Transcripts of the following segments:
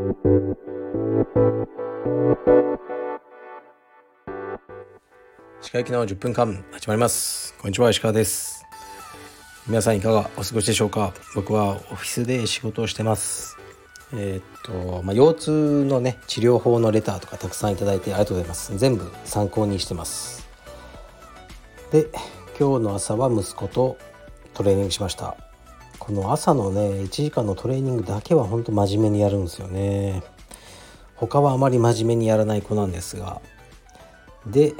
石川行きの10分間始まります。こんにちは石川です。皆さんいかがお過ごしでしょうか？僕はオフィスで仕事をしてます。えー、っと、まあ、腰痛のね治療法のレターとかたくさんいただいてありがとうございます。全部参考にしてます。で今日の朝は息子とトレーニングしました。この朝のね1時間のトレーニングだけは本当真面目にやるんですよね。他はあまり真面目にやらない子なんですが。で、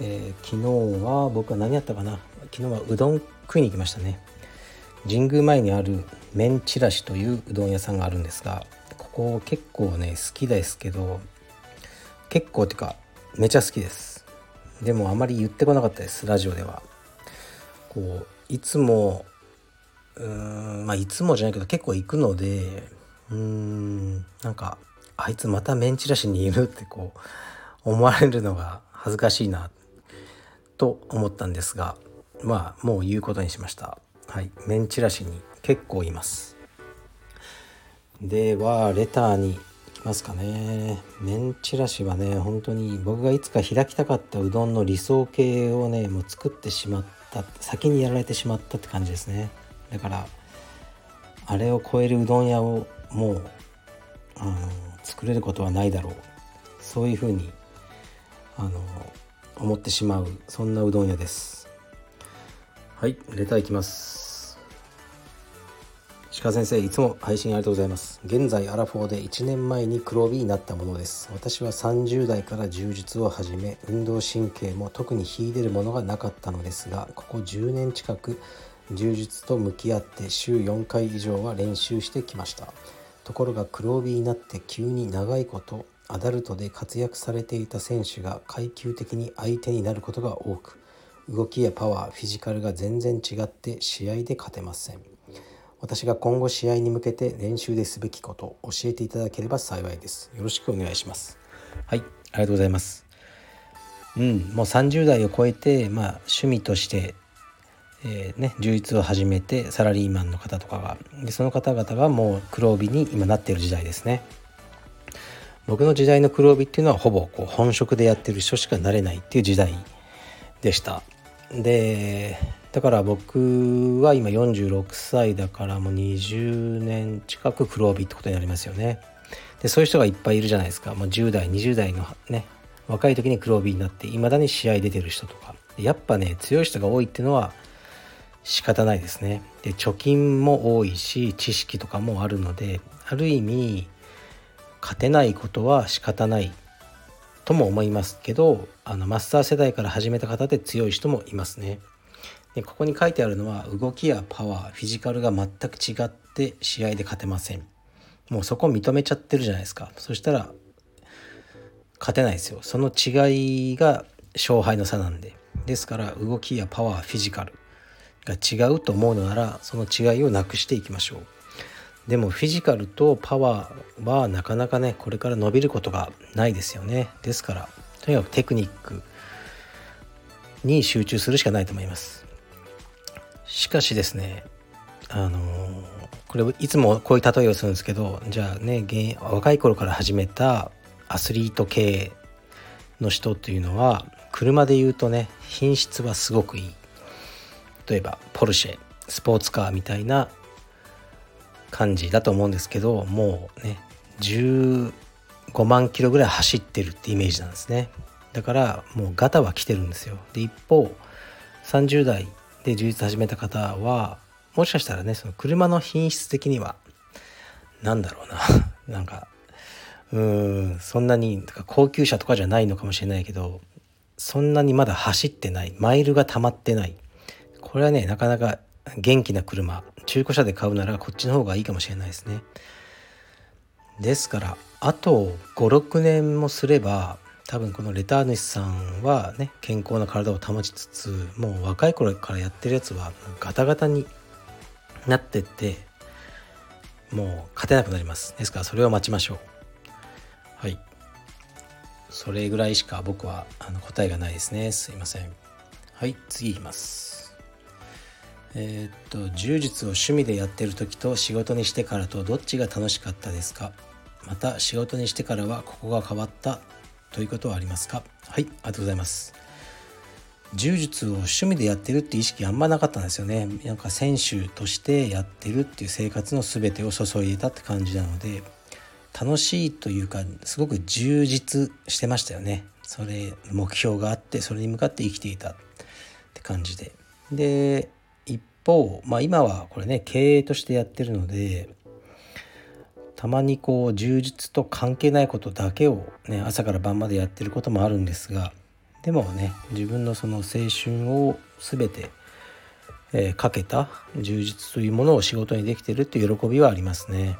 えー、昨日は僕は何やったかな。昨日はうどん食いに行きましたね。神宮前にある麺ちらしといううどん屋さんがあるんですがここ結構ね好きですけど結構っていうかめちゃ好きです。でもあまり言ってこなかったですラジオでは。こういつもうんまあいつもじゃないけど結構行くのでうんなんかあいつまたメンチラシにいるってこう思われるのが恥ずかしいなと思ったんですがまあもう言うことにしました。はい。メンチラシに結構います。ではレターに行きますかね。メンチラシはね本当に僕がいつか開きたかったうどんの理想形をねもう作ってしまった先にやられてしまったって感じですね。だからあれを超えるうどん屋をもうあの作れることはないだろう。そういうふうにあの思ってしまうそんなうどん屋です。はいレターいきます。鹿先生いつも配信ありがとうございます。現在アラフォーで1年前に黒帯になったものです。私は30代から柔術を始め運動神経も特に秀でるものがなかったのですがここ10年近く柔術と向き合って週4回以上は練習してきました。ところが黒帯になって急に長いことアダルトで活躍されていた選手が階級的に相手になることが多く動きやパワーフィジカルが全然違って試合で勝てません。私が今後試合に向けて練習ですべきこと教えていただければ幸いです。よろしくお願いします。はいありがとうございます。うんもう30代を超えてまあ趣味としてえー、ね、充実を始めてサラリーマンの方とかが。でその方々がもう黒帯に今なっている時代ですね。僕の時代の黒帯っていうのはほぼこう本職でやってる人しかなれないっていう時代でした。でだから僕は今46歳だからもう20年近く黒帯ってことになりますよね。でそういう人がいっぱいいるじゃないですか。もう10代20代のね若い時に黒帯になっていまだに試合出てる人とか。やっぱね強い人が多いっていうのは仕方ないですね。で貯金も多いし知識とかもあるのである意味勝てないことは仕方ないとも思いますけどあのマスター世代から始めた方で強い人もいますね。でここに書いてあるのは動きやパワーフィジカルが全く違って試合で勝てません。もうそこ認めちゃってるじゃないですか。そしたら勝てないですよ。その違いが勝敗の差なんで。ですから動きやパワーフィジカルが違うと思うのならその違いをなくしていきましょう。でもフィジカルとパワーはなかなかねこれから伸びることがないですよね。ですからとにかくテクニックに集中するしかないと思います。しかしですねあの、これいつもこういう例えをするんですけどじゃあね若い頃から始めたアスリート系の人っていうのは車で言うとね品質はすごくいい。例えばポルシェスポーツカーみたいな感じだと思うんですけどもうね15万キロぐらい走ってるってイメージなんですね。だからもうガタは来てるんですよ。で一方30代で充実始めた方はもしかしたらねその車の品質的には何だろうな。なんかうーんそんなに高級車とかじゃないのかもしれないけどそんなにまだ走ってない。マイルが溜まってない。これはねなかなか元気な車中古車で買うならこっちの方がいいかもしれないですね。ですからあと56年もすれば多分このレター主さんはね健康な体を保ちつつもう若い頃からやってるやつはガタガタになってってもう勝てなくなります。ですからそれを待ちましょう。はい。それぐらいしか僕はあの答えがないですね。すいません。はい次いきます。えー、っと柔術を趣味でやってる時と仕事にしてからとどっちが楽しかったですか？また仕事にしてからはここが変わったということはありますか？はいありがとうございます。柔術を趣味でやってるって意識あんまなかったんですよね。なんか選手としてやってるっていう生活の全てを注いでたって感じなので楽しいというかすごく充実してましたよね。それ目標があってそれに向かって生きていたって感じで。で方まあ今はこれね経営としてやってるのでたまにこう充実と関係ないことだけをね朝から晩までやってることもあるんですがでもね自分のその青春を全て、えー、かけた充実というものを仕事にできてるっていう喜びはありますね。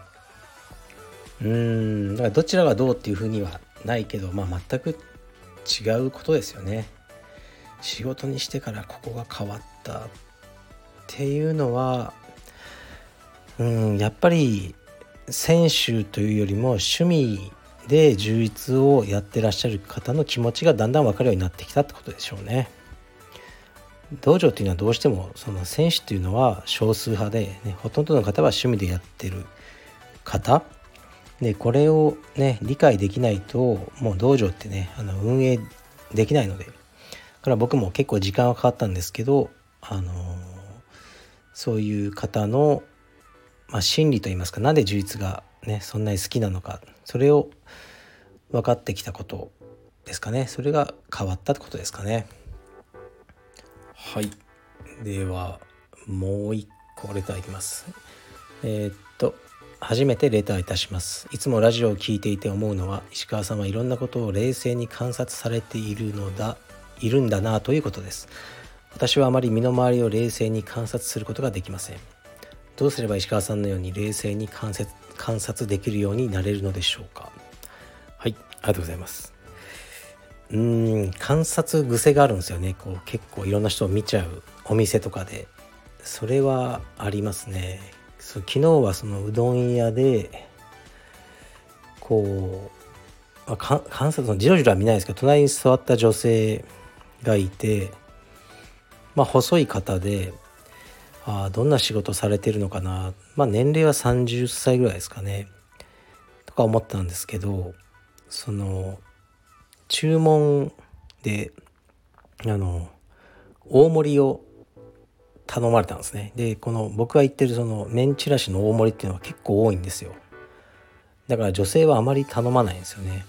うんだからどちらがどうっていうふうにはないけど、まあ、全く違うことですよね。仕事にしてからここが変わったっていうのはうんやっぱり選手というよりも趣味で充実をやってらっしゃる方の気持ちがだんだん分かるようになってきたってことでしょうね。道場っていうのはどうしてもその選手っていうのは少数派で、ね、ほとんどの方は趣味でやってる方でこれをね理解できないともう道場ってねあの運営できないのでだから僕も結構時間はかかったんですけどあのそういう方の、まあ、心理といいますか何で充実がねそんなに好きなのかそれを分かってきたことですかね。それが変わったってことですかね。はい。ではもう一個レターいきます。えー、っと初めてレターいたします。いつもラジオを聴いていて思うのは石川さんはいろんなことを冷静に観察されているのだいるんだなということです。私はあまり身の回りを冷静に観察することができません。どうすれば石川さんのように冷静に観察観察できるようになれるのでしょうか。はいありがとうございます。うーん観察癖があるんですよね。こう結構いろんな人を見ちゃうお店とかで。それはありますね。そう昨日はそのうどん屋でこうまあ観察のじろじろは見ないですけど隣に座った女性がいてまあ細い方であどんな仕事されてるのかな。まあ年齢は30歳ぐらいですかね。とか思ったんですけどその注文であの大盛りを頼まれたんですね。でこの僕が言ってるその麺チラシの大盛りっていうのは結構多いんですよ。だから女性はあまり頼まないんですよね。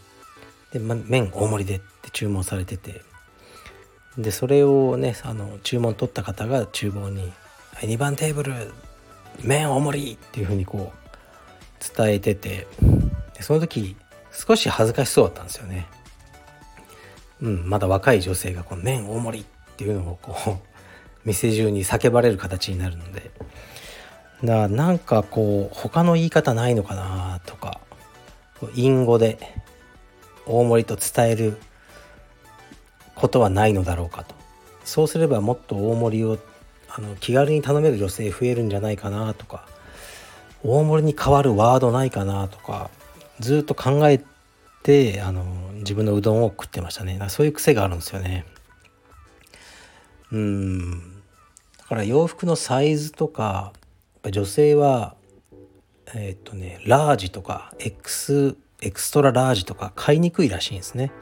で、ま、麺大盛りでって注文されてて。でそれをねあの注文取った方が厨房に「2番テーブル麺大盛り!」っていうふうにこう伝えててでその時少し恥ずかしそうだったんですよねうんまだ若い女性がこの麺大盛りっていうのをこう店中に叫ばれる形になるのでだなんかこう他の言い方ないのかなとか隠語で大盛りと伝えることはないのだろうかと。そうすればもっと大盛りをあの気軽に頼める女性増えるんじゃないかなとか。大盛りに変わるワードないかなとか。ずっと考えてあの自分のうどんを食ってましたね。そういう癖があるんですよね。うん。だから洋服のサイズとか女性はえっ、とねラージとか X エクストララージとか買いにくいらしいんですね。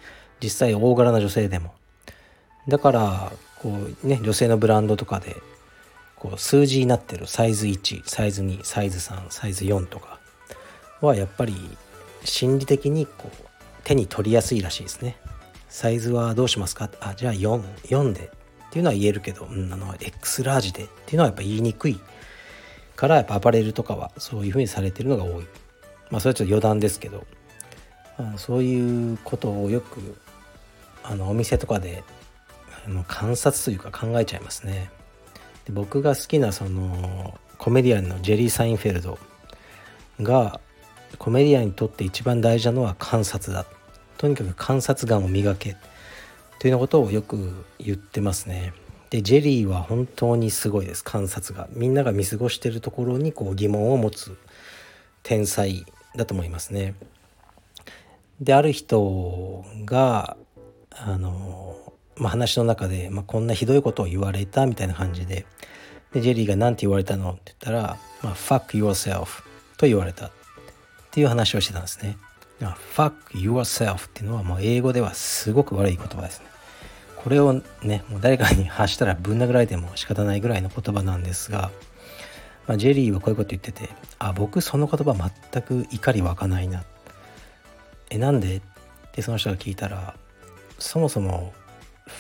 実際大柄な女性でも。だからこうね女性のブランドとかでこう数字になってるサイズ1サイズ2サイズ3サイズ4とかはやっぱり心理的にこう手に取りやすいらしいですね。サイズはどうしますか？あじゃあ44で。っていうのは言えるけど、うん、あの X ラージで。っていうのはやっぱ言いにくい。からやっぱアパレルとかはそういうふうにされてるのが多い。まあそれはちょっと余談ですけど。あそういうことをよくあのお店とかでの観察というか考えちゃいますね。で僕が好きなそのコメディアンのジェリー・サインフェルドがコメディアンにとって一番大事なのは観察だ。とにかく観察眼を磨け。というようなことをよく言ってますね。でジェリーは本当にすごいです。観察が。みんなが見過ごしてるところにこう疑問を持つ天才だと思いますね。である人があの、まあ、話の中で、まあ、こんなひどいことを言われたみたいな感じででジェリーが何て言われたのって言ったら「まあ、fuck yourself」と言われたっていう話をしてたんですね。fuck yourself っていうのはもう英語ではすごく悪い言葉ですね。これをね、もう誰かに発したらぶん殴られても仕方ないぐらいの言葉なんですが、まあ、ジェリーはこういうこと言ってて、あ、僕その言葉全く怒り湧かないな。え、なんで？ってその人が聞いたら、そもそも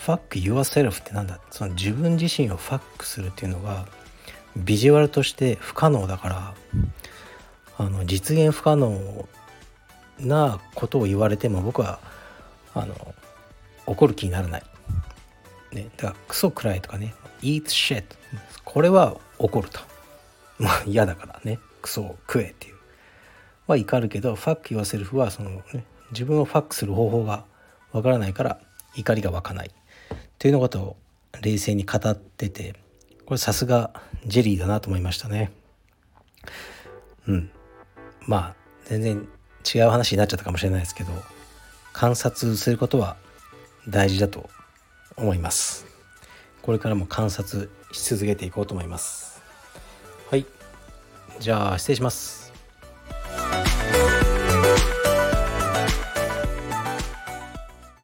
fuck yourself ってなんだ？その自分自身をファックするっていうのがビジュアルとして不可能だからあの実現不可能なことを言われても僕はあの怒る気にならない。ね、だからクソくらいとかね eat shit これは怒ると。まあ嫌だからねクソを食えっていう。は怒るけどファック言わせるはその、ね、自分をファックする方法がわからないから怒りが湧かないというのことを冷静に語っててこれさすがジェリーだなと思いましたね。うん。まあ全然違う話になっちゃったかもしれないですけど観察することは大事だと思います。これからも観察し続けていこうと思います。はい。じゃあ失礼します。